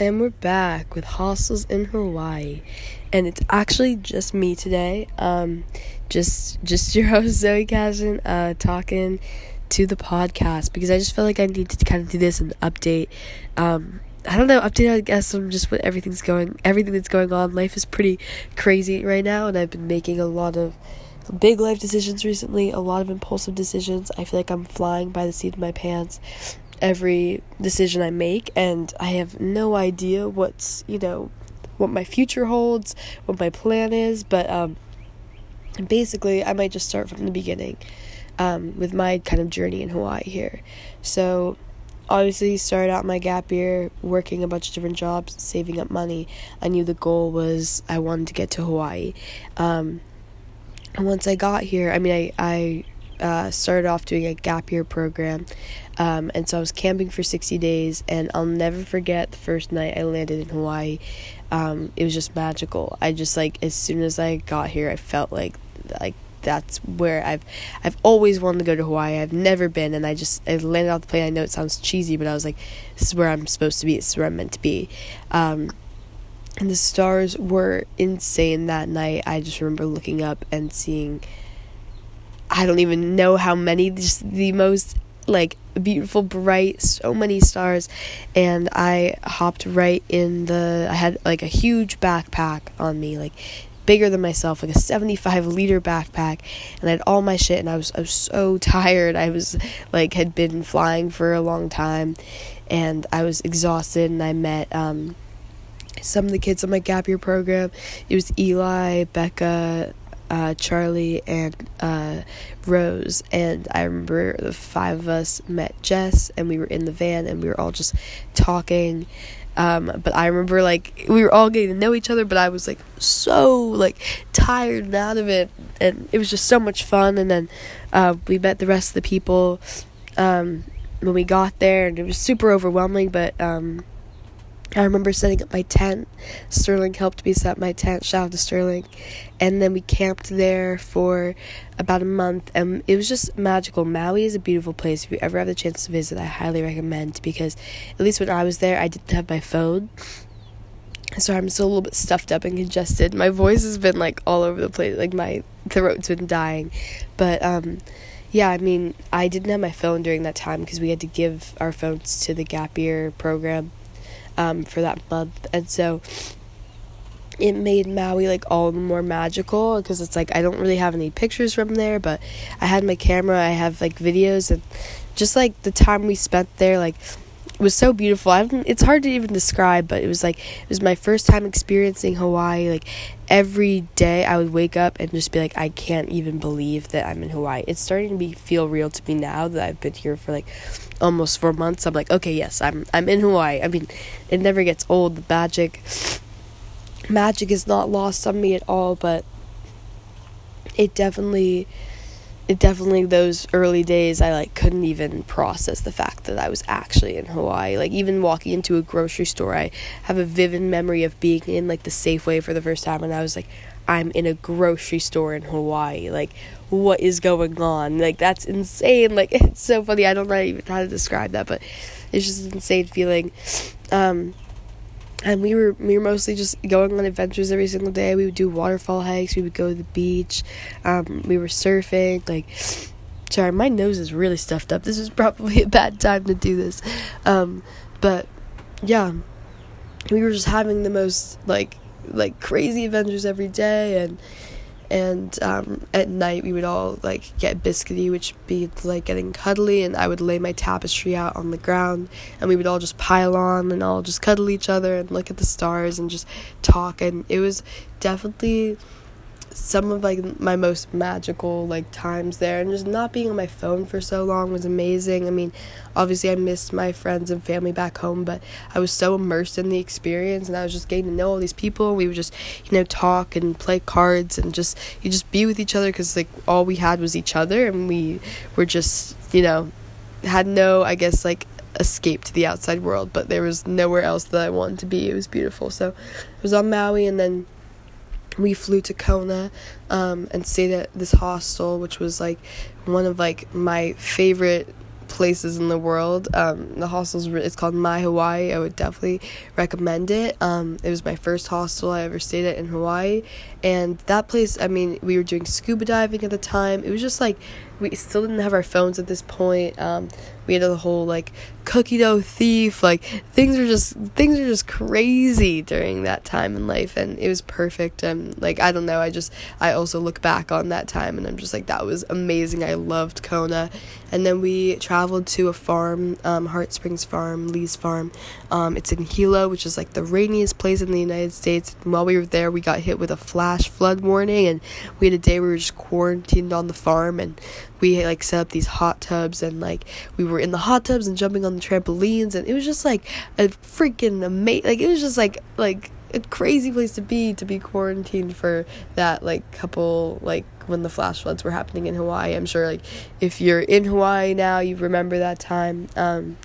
And we're back with hostels in Hawaii. And it's actually just me today. Um just just your host Zoe Cashin uh talking to the podcast because I just feel like I need to kind of do this and update um I don't know, update I guess on just what everything's going everything that's going on. Life is pretty crazy right now and I've been making a lot of big life decisions recently, a lot of impulsive decisions. I feel like I'm flying by the seat of my pants every decision I make, and I have no idea what's, you know, what my future holds, what my plan is, but um, basically, I might just start from the beginning um, with my kind of journey in Hawaii here. So, obviously, started out my gap year working a bunch of different jobs, saving up money. I knew the goal was I wanted to get to Hawaii. Um, and once I got here, I mean, I, I uh, started off doing a gap year program. Um, and so I was camping for 60 days, and I'll never forget the first night I landed in Hawaii. Um, it was just magical. I just like as soon as I got here, I felt like like that's where I've I've always wanted to go to Hawaii. I've never been, and I just I landed off the plane. I know it sounds cheesy, but I was like, this is where I'm supposed to be. This is where I'm meant to be. Um, and the stars were insane that night. I just remember looking up and seeing. I don't even know how many, just the most like beautiful, bright, so many stars. And I hopped right in the. I had like a huge backpack on me, like bigger than myself, like a 75 liter backpack, and I had all my shit. And I was I was so tired. I was like had been flying for a long time, and I was exhausted. And I met um, some of the kids on my gap year program. It was Eli, Becca, uh, Charlie, and uh, Rose. And I remember the five of us met Jess, and we were in the van, and we were all just talking. Um, but I remember like we were all getting to know each other, but I was like so like tired and out of it, and it was just so much fun. And then uh, we met the rest of the people um, when we got there, and it was super overwhelming. But um, I remember setting up my tent. Sterling helped me set my tent. Shout out to Sterling. And then we camped there for about a month, and it was just magical. Maui is a beautiful place. If you ever have the chance to visit, I highly recommend because at least when I was there, I didn't have my phone. So I'm still a little bit stuffed up and congested. My voice has been like all over the place. Like my throat's been dying. But um yeah, I mean, I didn't have my phone during that time because we had to give our phones to the gap year program um, for that month. And so it made Maui like all the more magical because it's like I don't really have any pictures from there, but I had my camera, I have like videos, and just like the time we spent there, like was so beautiful. It's hard to even describe, but it was like it was my first time experiencing Hawaii. Like every day, I would wake up and just be like, I can't even believe that I'm in Hawaii. It's starting to be feel real to me now that I've been here for like almost four months. I'm like, okay, yes, I'm I'm in Hawaii. I mean, it never gets old. The magic, magic is not lost on me at all, but it definitely it definitely those early days I like couldn't even process the fact that I was actually in Hawaii. Like even walking into a grocery store, I have a vivid memory of being in like the Safeway for the first time and I was like I'm in a grocery store in Hawaii. Like what is going on? Like that's insane. Like it's so funny. I don't know even how to describe that, but it's just an insane feeling. Um and we were we were mostly just going on adventures every single day. We would do waterfall hikes. We would go to the beach. Um, we were surfing. Like, sorry, my nose is really stuffed up. This is probably a bad time to do this. Um, but yeah, we were just having the most like like crazy adventures every day, and and um, at night we would all like get biscuity which be like getting cuddly and i would lay my tapestry out on the ground and we would all just pile on and all just cuddle each other and look at the stars and just talk and it was definitely some of like my most magical like times there and just not being on my phone for so long was amazing. I mean obviously i missed my friends and family back home but i was so immersed in the experience and i was just getting to know all these people we would just you know talk and play cards and just you just be with each other because like all we had was each other and we were just you know had no i guess like escape to the outside world but there was nowhere else that i wanted to be. It was beautiful. So it was on maui and then we flew to Kona um, and stayed at this hostel, which was like one of like my favorite places in the world. Um, the hostel's it's called My Hawaii. I would definitely recommend it. Um, it was my first hostel I ever stayed at in Hawaii, and that place. I mean, we were doing scuba diving at the time. It was just like we still didn't have our phones at this point. Um, we had a whole like cookie dough thief. Like things were just things were just crazy during that time in life, and it was perfect. And like I don't know, I just I also look back on that time, and I'm just like that was amazing. I loved Kona, and then we traveled to a farm, um, Heart Springs Farm, Lee's Farm. Um, it's in Hilo, which is like the rainiest place in the United States. And while we were there, we got hit with a flash flood warning, and we had a day where we were just quarantined on the farm, and we like set up these hot tubs and like we were in the hot tubs and jumping on the trampolines and it was just like a freaking amazing like it was just like like a crazy place to be to be quarantined for that like couple like when the flash floods were happening in Hawaii. I'm sure like if you're in Hawaii now you remember that time. Um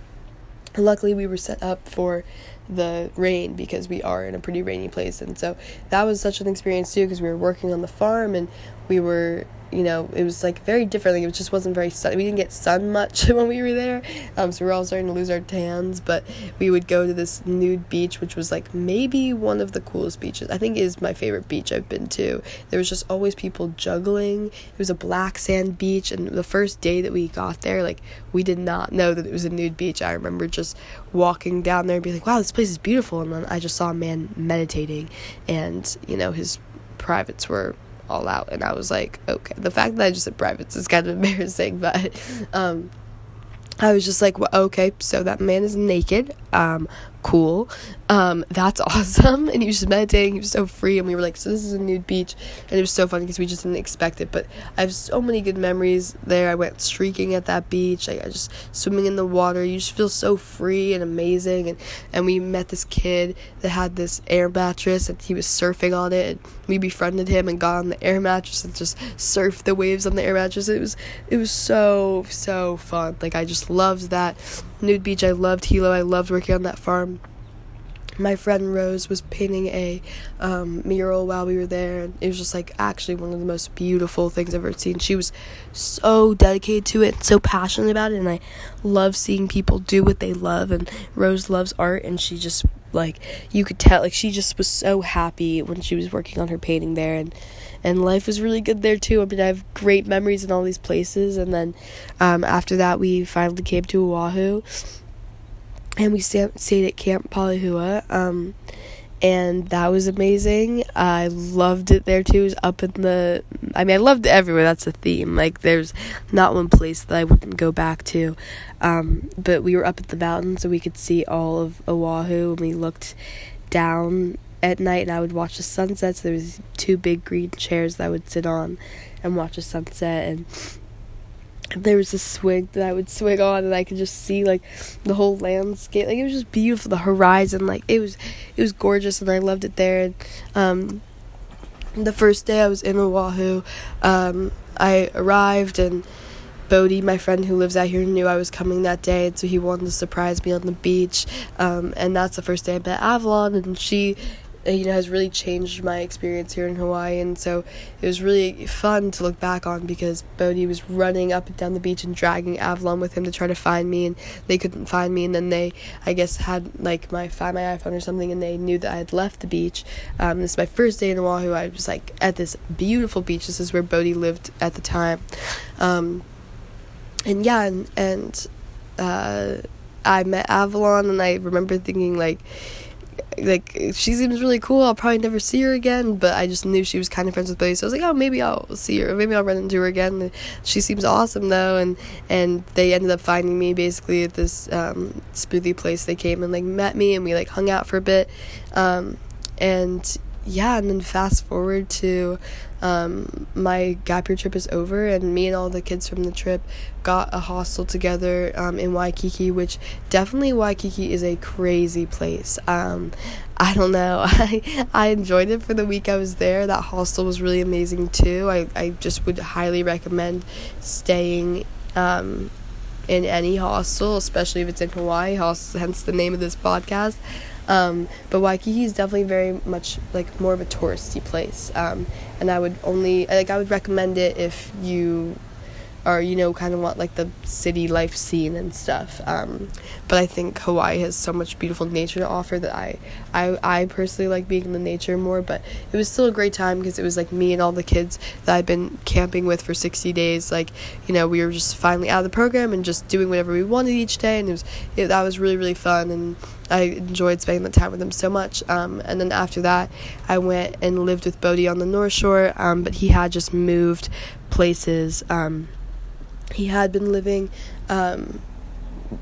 luckily we were set up for the rain because we are in a pretty rainy place and so that was such an experience too because we were working on the farm and we were you know, it was like very different. Like it just wasn't very sun. We didn't get sun much when we were there, um, so we are all starting to lose our tans. But we would go to this nude beach, which was like maybe one of the coolest beaches. I think is my favorite beach I've been to. There was just always people juggling. It was a black sand beach, and the first day that we got there, like we did not know that it was a nude beach. I remember just walking down there and being like, "Wow, this place is beautiful," and then I just saw a man meditating, and you know his privates were all out and I was like, okay. The fact that I just said privates is kind of embarrassing, but um I was just like, well, okay, so that man is naked. Um, cool. Um, that's awesome. And he was just meditating. He was so free. And we were like, so this is a nude beach. And it was so funny because we just didn't expect it. But I have so many good memories there. I went streaking at that beach. Like, I just swimming in the water. You just feel so free and amazing. And, and we met this kid that had this air mattress and he was surfing on it. And we befriended him and got on the air mattress and just surfed the waves on the air mattress. It was, it was so, so fun. Like, I just loved that nude beach. I loved Hilo. I loved working on that farm my friend Rose was painting a um, mural while we were there, it was just like actually one of the most beautiful things I've ever seen. She was so dedicated to it, so passionate about it, and I love seeing people do what they love. And Rose loves art, and she just like you could tell, like she just was so happy when she was working on her painting there, and and life was really good there too. I mean, I have great memories in all these places, and then um, after that, we finally came to Oahu and we stayed at Camp Palehua. Um, and that was amazing. I loved it there too. It was up in the I mean I loved it everywhere. That's the theme. Like there's not one place that I wouldn't go back to. Um, but we were up at the mountains so we could see all of Oahu and we looked down at night and I would watch the sunsets. There was two big green chairs that I would sit on and watch the sunset and there was a swing that I would swing on and I could just see like the whole landscape. Like it was just beautiful, the horizon, like it was it was gorgeous and I loved it there and um the first day I was in Oahu, um, I arrived and Bodie, my friend who lives out here, knew I was coming that day, and so he wanted to surprise me on the beach. Um, and that's the first day I met Avalon, and she you know has really changed my experience here in Hawaii. And so it was really fun to look back on because Bodhi was running up and down the beach and dragging Avalon with him to try to find me and they couldn't find me. And then they I guess had like my find my iPhone or something and they knew that I had left the beach. Um, this is my first day in Oahu. I was like at this beautiful beach. This is where Bodhi lived at the time. Um, and yeah and, and uh, I met Avalon and I remember thinking like like she seems really cool. I'll probably never see her again, but I just knew she was kind of friends with Bodie, so I was like, oh, maybe I'll see her. Maybe I'll run into her again. She seems awesome though, and and they ended up finding me basically at this um, smoothie place. They came and like met me, and we like hung out for a bit, um, and yeah, and then fast forward to um, my gap year trip is over, and me and all the kids from the trip got a hostel together um, in Waikiki, which definitely Waikiki is a crazy place. Um, I don't know. I I enjoyed it for the week I was there. That hostel was really amazing too. I, I just would highly recommend staying um, in any hostel, especially if it's in Hawaii, hence the name of this podcast. Um, but Waikiki is definitely very much like more of a touristy place, um, and I would only like I would recommend it if you or you know kind of want like the city life scene and stuff um, but i think hawaii has so much beautiful nature to offer that I, I i personally like being in the nature more but it was still a great time because it was like me and all the kids that i'd been camping with for 60 days like you know we were just finally out of the program and just doing whatever we wanted each day and it was it, that was really really fun and I enjoyed spending the time with him so much. Um, and then after that, I went and lived with Bodie on the North Shore, um, but he had just moved places. Um, he had been living um,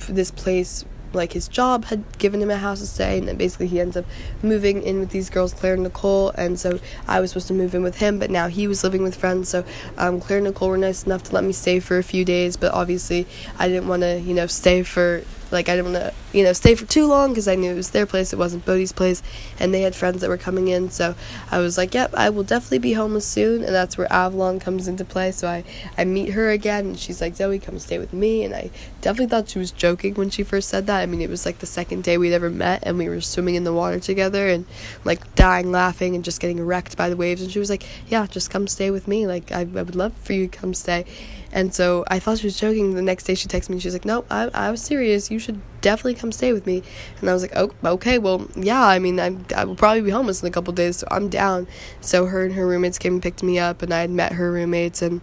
this place like his job had given him a house to stay and then basically he ends up moving in with these girls claire and nicole and so i was supposed to move in with him but now he was living with friends so um, claire and nicole were nice enough to let me stay for a few days but obviously i didn't want to you know stay for like I didn't want to, you know, stay for too long because I knew it was their place. It wasn't Bodie's place, and they had friends that were coming in. So I was like, "Yep, I will definitely be homeless soon." And that's where Avalon comes into play. So I I meet her again, and she's like, "Zoe, come stay with me." And I definitely thought she was joking when she first said that. I mean, it was like the second day we'd ever met, and we were swimming in the water together, and like dying laughing and just getting wrecked by the waves. And she was like, "Yeah, just come stay with me. Like I I would love for you to come stay." And so I thought she was joking. The next day she texted me and she was like, Nope, I, I was serious. You should definitely come stay with me. And I was like, Oh, okay, well, yeah, I mean, I, I will probably be homeless in a couple days, so I'm down. So her and her roommates came and picked me up, and I had met her roommates and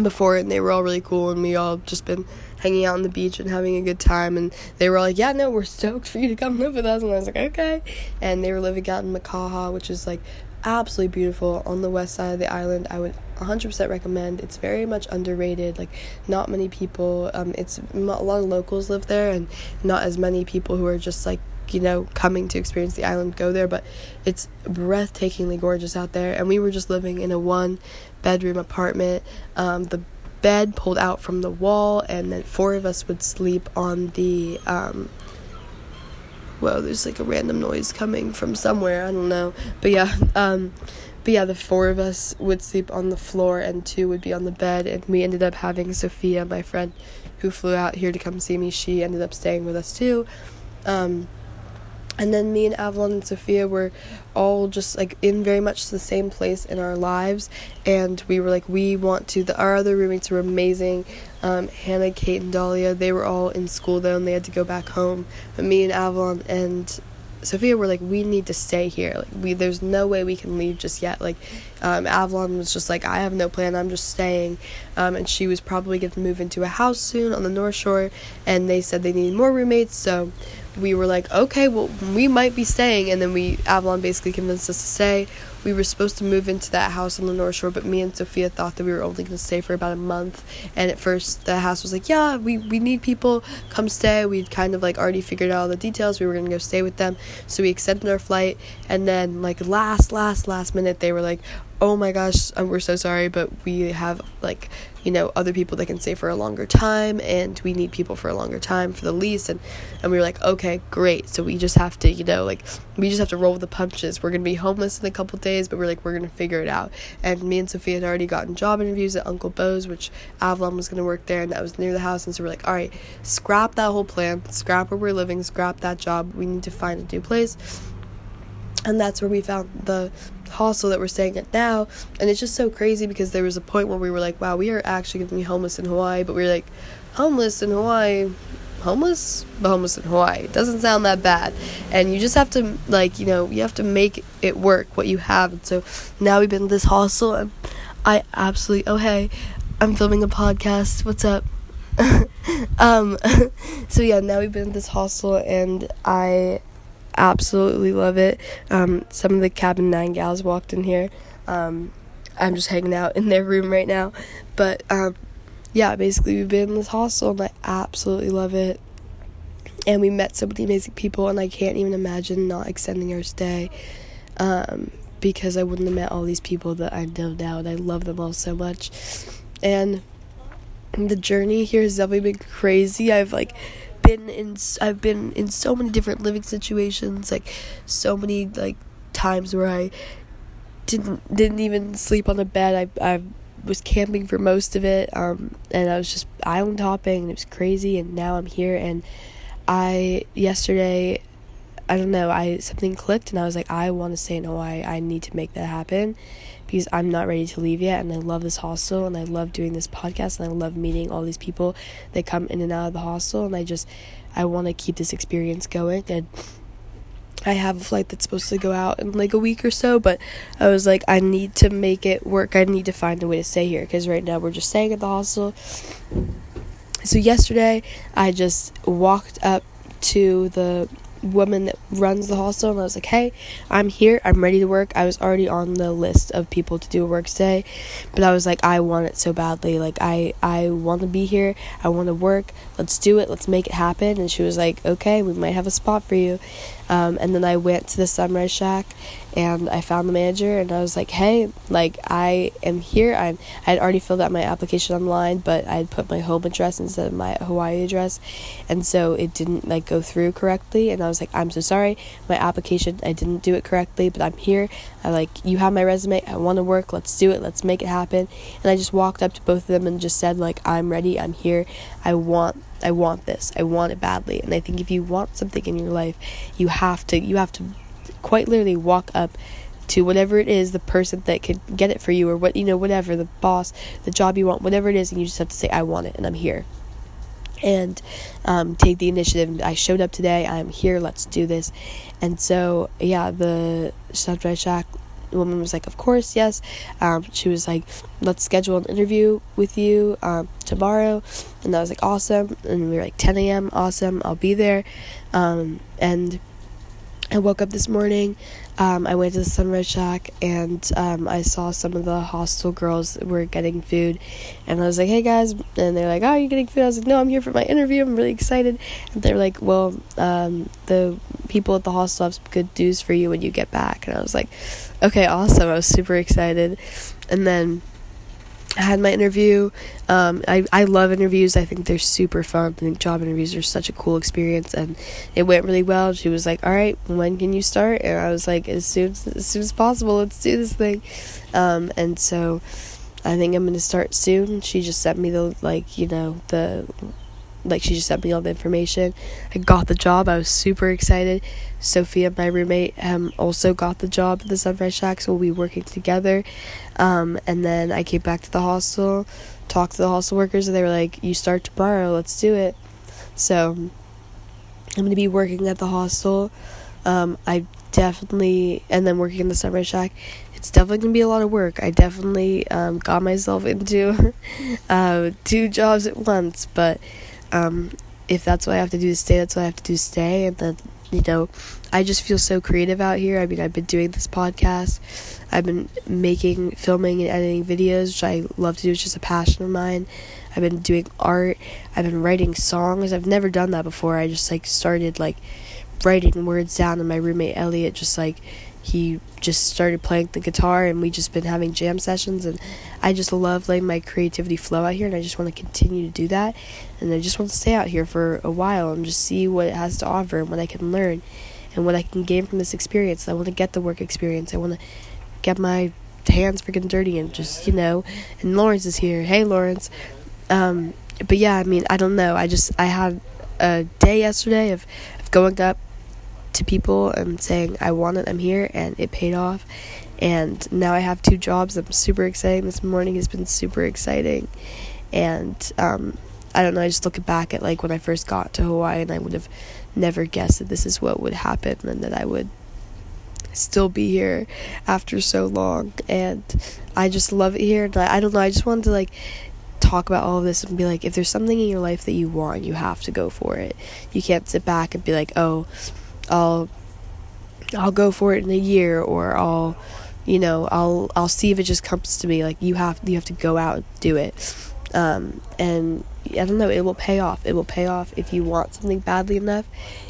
before and they were all really cool, and we all just been hanging out on the beach and having a good time. And they were like, Yeah, no, we're stoked for you to come live with us. And I was like, Okay. And they were living out in Makaha, which is like absolutely beautiful on the west side of the island. I would 100% recommend. It's very much underrated. Like not many people. Um, it's a lot of locals live there, and not as many people who are just like you know coming to experience the island go there. But it's breathtakingly gorgeous out there. And we were just living in a one bedroom apartment. Um, the bed pulled out from the wall, and then four of us would sleep on the um, whoa, there's like a random noise coming from somewhere. I don't know. But yeah, um, but yeah, the four of us would sleep on the floor and two would be on the bed. And we ended up having Sophia, my friend who flew out here to come see me, she ended up staying with us too. Um, and then me and Avalon and Sophia were all just like in very much the same place in our lives, and we were like, we want to. The, our other roommates were amazing. Um, Hannah, Kate, and Dahlia. They were all in school though, and they had to go back home. But me and Avalon and Sophia were like, we need to stay here. Like we, there's no way we can leave just yet. Like, um, Avalon was just like, I have no plan. I'm just staying. Um, and she was probably going to move into a house soon on the North Shore. And they said they needed more roommates, so we were like, okay, well, we might be staying. And then we, Avalon basically convinced us to stay. We were supposed to move into that house on the North Shore, but me and Sophia thought that we were only going to stay for about a month. And at first, the house was like, yeah, we, we need people, come stay. We'd kind of like already figured out all the details. We were going to go stay with them. So we extended our flight. And then, like, last, last, last minute, they were like, oh my gosh, um, we're so sorry, but we have like you know other people that can stay for a longer time, and we need people for a longer time for the lease, and and we were like, okay, great. So we just have to you know like we just have to roll with the punches. We're gonna be homeless in a couple days, but we're like we're gonna figure it out. And me and Sophia had already gotten job interviews at Uncle Bo's, which Avalon was gonna work there, and that was near the house, and so we're like, all right, scrap that whole plan, scrap where we're living, scrap that job. We need to find a new place and that's where we found the hostel that we're staying at now. And it's just so crazy because there was a point where we were like wow we are actually going to be homeless in hawaii. But we are like homeless in hawaii? Homeless? But homeless in hawaii. It doesn't sound that bad. And you just have to like you know you have to make it work what you have. And so now we've been in this hostel. And i absolutely oh hey i'm filming a podcast. What's up? Um so yeah now we've been in this hostel. And i absolutely love it. Um, some of the Cabin 9 gals walked in here. Um, I'm just hanging out in their room right now. But um, yeah, basically, we've been in this hostel and I absolutely love it. And we met so many amazing people, and I can't even imagine not extending our stay um, because I wouldn't have met all these people that I know now, and I love them all so much. And the journey here has definitely been crazy. I've like been in I've been in so many different living situations, like so many like times where I didn't didn't even sleep on the bed. I I was camping for most of it, um, and I was just island hopping, and it was crazy. And now I'm here, and I yesterday I don't know, I something clicked and I was like, I want to stay in Hawaii. I need to make that happen because I'm not ready to leave yet and I love this hostel and I love doing this podcast and I love meeting all these people that come in and out of the hostel and I just I want to keep this experience going and I have a flight that's supposed to go out in like a week or so, but I was like, I need to make it work. I need to find a way to stay here because right now we're just staying at the hostel. So, yesterday, I just walked up to the woman that runs the hostel and I was like, "Hey, I'm here. I'm ready to work." I was already on the list of people to do a work stay, but I was like, "I want it so badly. Like I I want to be here. I want to work. Let's do it. Let's make it happen." And she was like, "Okay, we might have a spot for you." Um, and then I went to the Sunrise Shack and I found the manager and I was like, hey, like I am here. I'm, I had already filled out my application online, but I had put my home address instead of my Hawaii address. And so it didn't like go through correctly. And I was like, I'm so sorry. My application, I didn't do it correctly, but I'm here. I like, you have my resume. I want to work. Let's do it. Let's make it happen. And I just walked up to both of them and just said, like, I'm ready. I'm here. I want I want this. I want it badly. And I think if you want something in your life, you have to you have to quite literally walk up to whatever it is the person that could get it for you or what you know whatever the boss the job you want whatever it is and you just have to say i want it and i'm here and um, take the initiative i showed up today i'm here let's do this and so yeah the sunrise shack woman was like, Of course, yes. Um, she was like, Let's schedule an interview with you um, tomorrow. And I was like, Awesome. And we were like, 10 a.m., awesome, I'll be there. Um, and I woke up this morning. Um, I went to the Sunrise Shack and um, I saw some of the hostel girls were getting food, and I was like, "Hey guys!" And they're like, "Oh, you're getting food?" I was like, "No, I'm here for my interview. I'm really excited." And they're like, "Well, um, the people at the hostel have good news for you when you get back." And I was like, "Okay, awesome!" I was super excited, and then I had my interview. Um, I, I love interviews. I think they're super fun. I think job interviews are such a cool experience, and it went really well. She was like, "All right, when can you start?" And I was like, "As soon as, as soon as possible. Let's do this thing." Um, and so, I think I'm gonna start soon. She just sent me the like, you know, the like she just sent me all the information. I got the job. I was super excited. Sophia, my roommate, um, also got the job at the Sunrise Shack, so we'll be working together. Um, and then I came back to the hostel, talked to the hostel workers, and they were like, "You start tomorrow. Let's do it." So I'm gonna be working at the hostel. Um, I definitely, and then working in the Sunrise Shack. It's definitely gonna be a lot of work. I definitely um, got myself into uh, two jobs at once, but um, if that's what I have to do to stay, that's what I have to do to stay. And then, you know, I just feel so creative out here. I mean, I've been doing this podcast, I've been making, filming, and editing videos, which I love to do. It's just a passion of mine. I've been doing art. I've been writing songs. I've never done that before. I just like started like writing words down, and my roommate Elliot just like he just started playing the guitar and we just been having jam sessions and I just love letting my creativity flow out here and I just want to continue to do that and I just want to stay out here for a while and just see what it has to offer and what I can learn and what I can gain from this experience. I want to get the work experience. I want to get my hands freaking dirty and just, you know, and Lawrence is here. Hey Lawrence. Um but yeah, I mean, I don't know. I just I had a day yesterday of, of going up to people and saying I want it, I'm here, and it paid off. And now I have two jobs. I'm super excited. This morning has been super exciting, and um, I don't know. I just look back at like when I first got to Hawaii, and I would have never guessed that this is what would happen, and that I would still be here after so long. And I just love it here. And I, I don't know. I just wanted to like talk about all of this and be like, if there's something in your life that you want, you have to go for it. You can't sit back and be like, oh I'll I'll go for it in a year or I'll you know I'll I'll see if it just comes to me like you have you have to go out and do it. Um, and I don't know it will pay off. It will pay off if you want something badly enough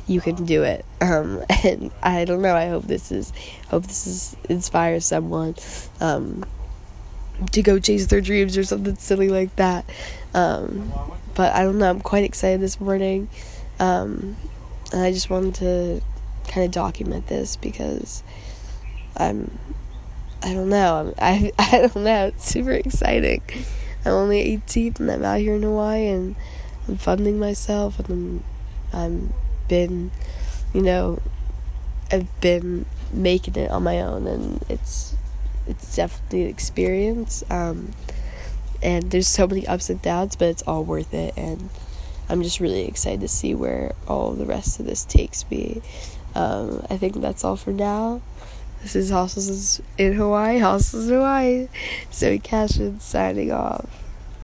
you can do it. Um, and I don't know I hope this is hope this is inspires someone um, to go chase their dreams or something silly like that. Um, but I don't know I'm quite excited this morning. Um, and I just wanted to kind of document this because I'm I don't know. I I don't know. It's super exciting. I'm only 18 and I'm out here in Hawaii and I'm funding myself and I'm I'm been you know I've been making it on my own and it's it's definitely an experience. Um, and there's so many ups and downs but it's all worth it and I'm just really excited to see where all the rest of this takes me. Um, I think that's all for now. This is Hostels in Hawaii, Hostels in Hawaii. Zoe Cashin signing off.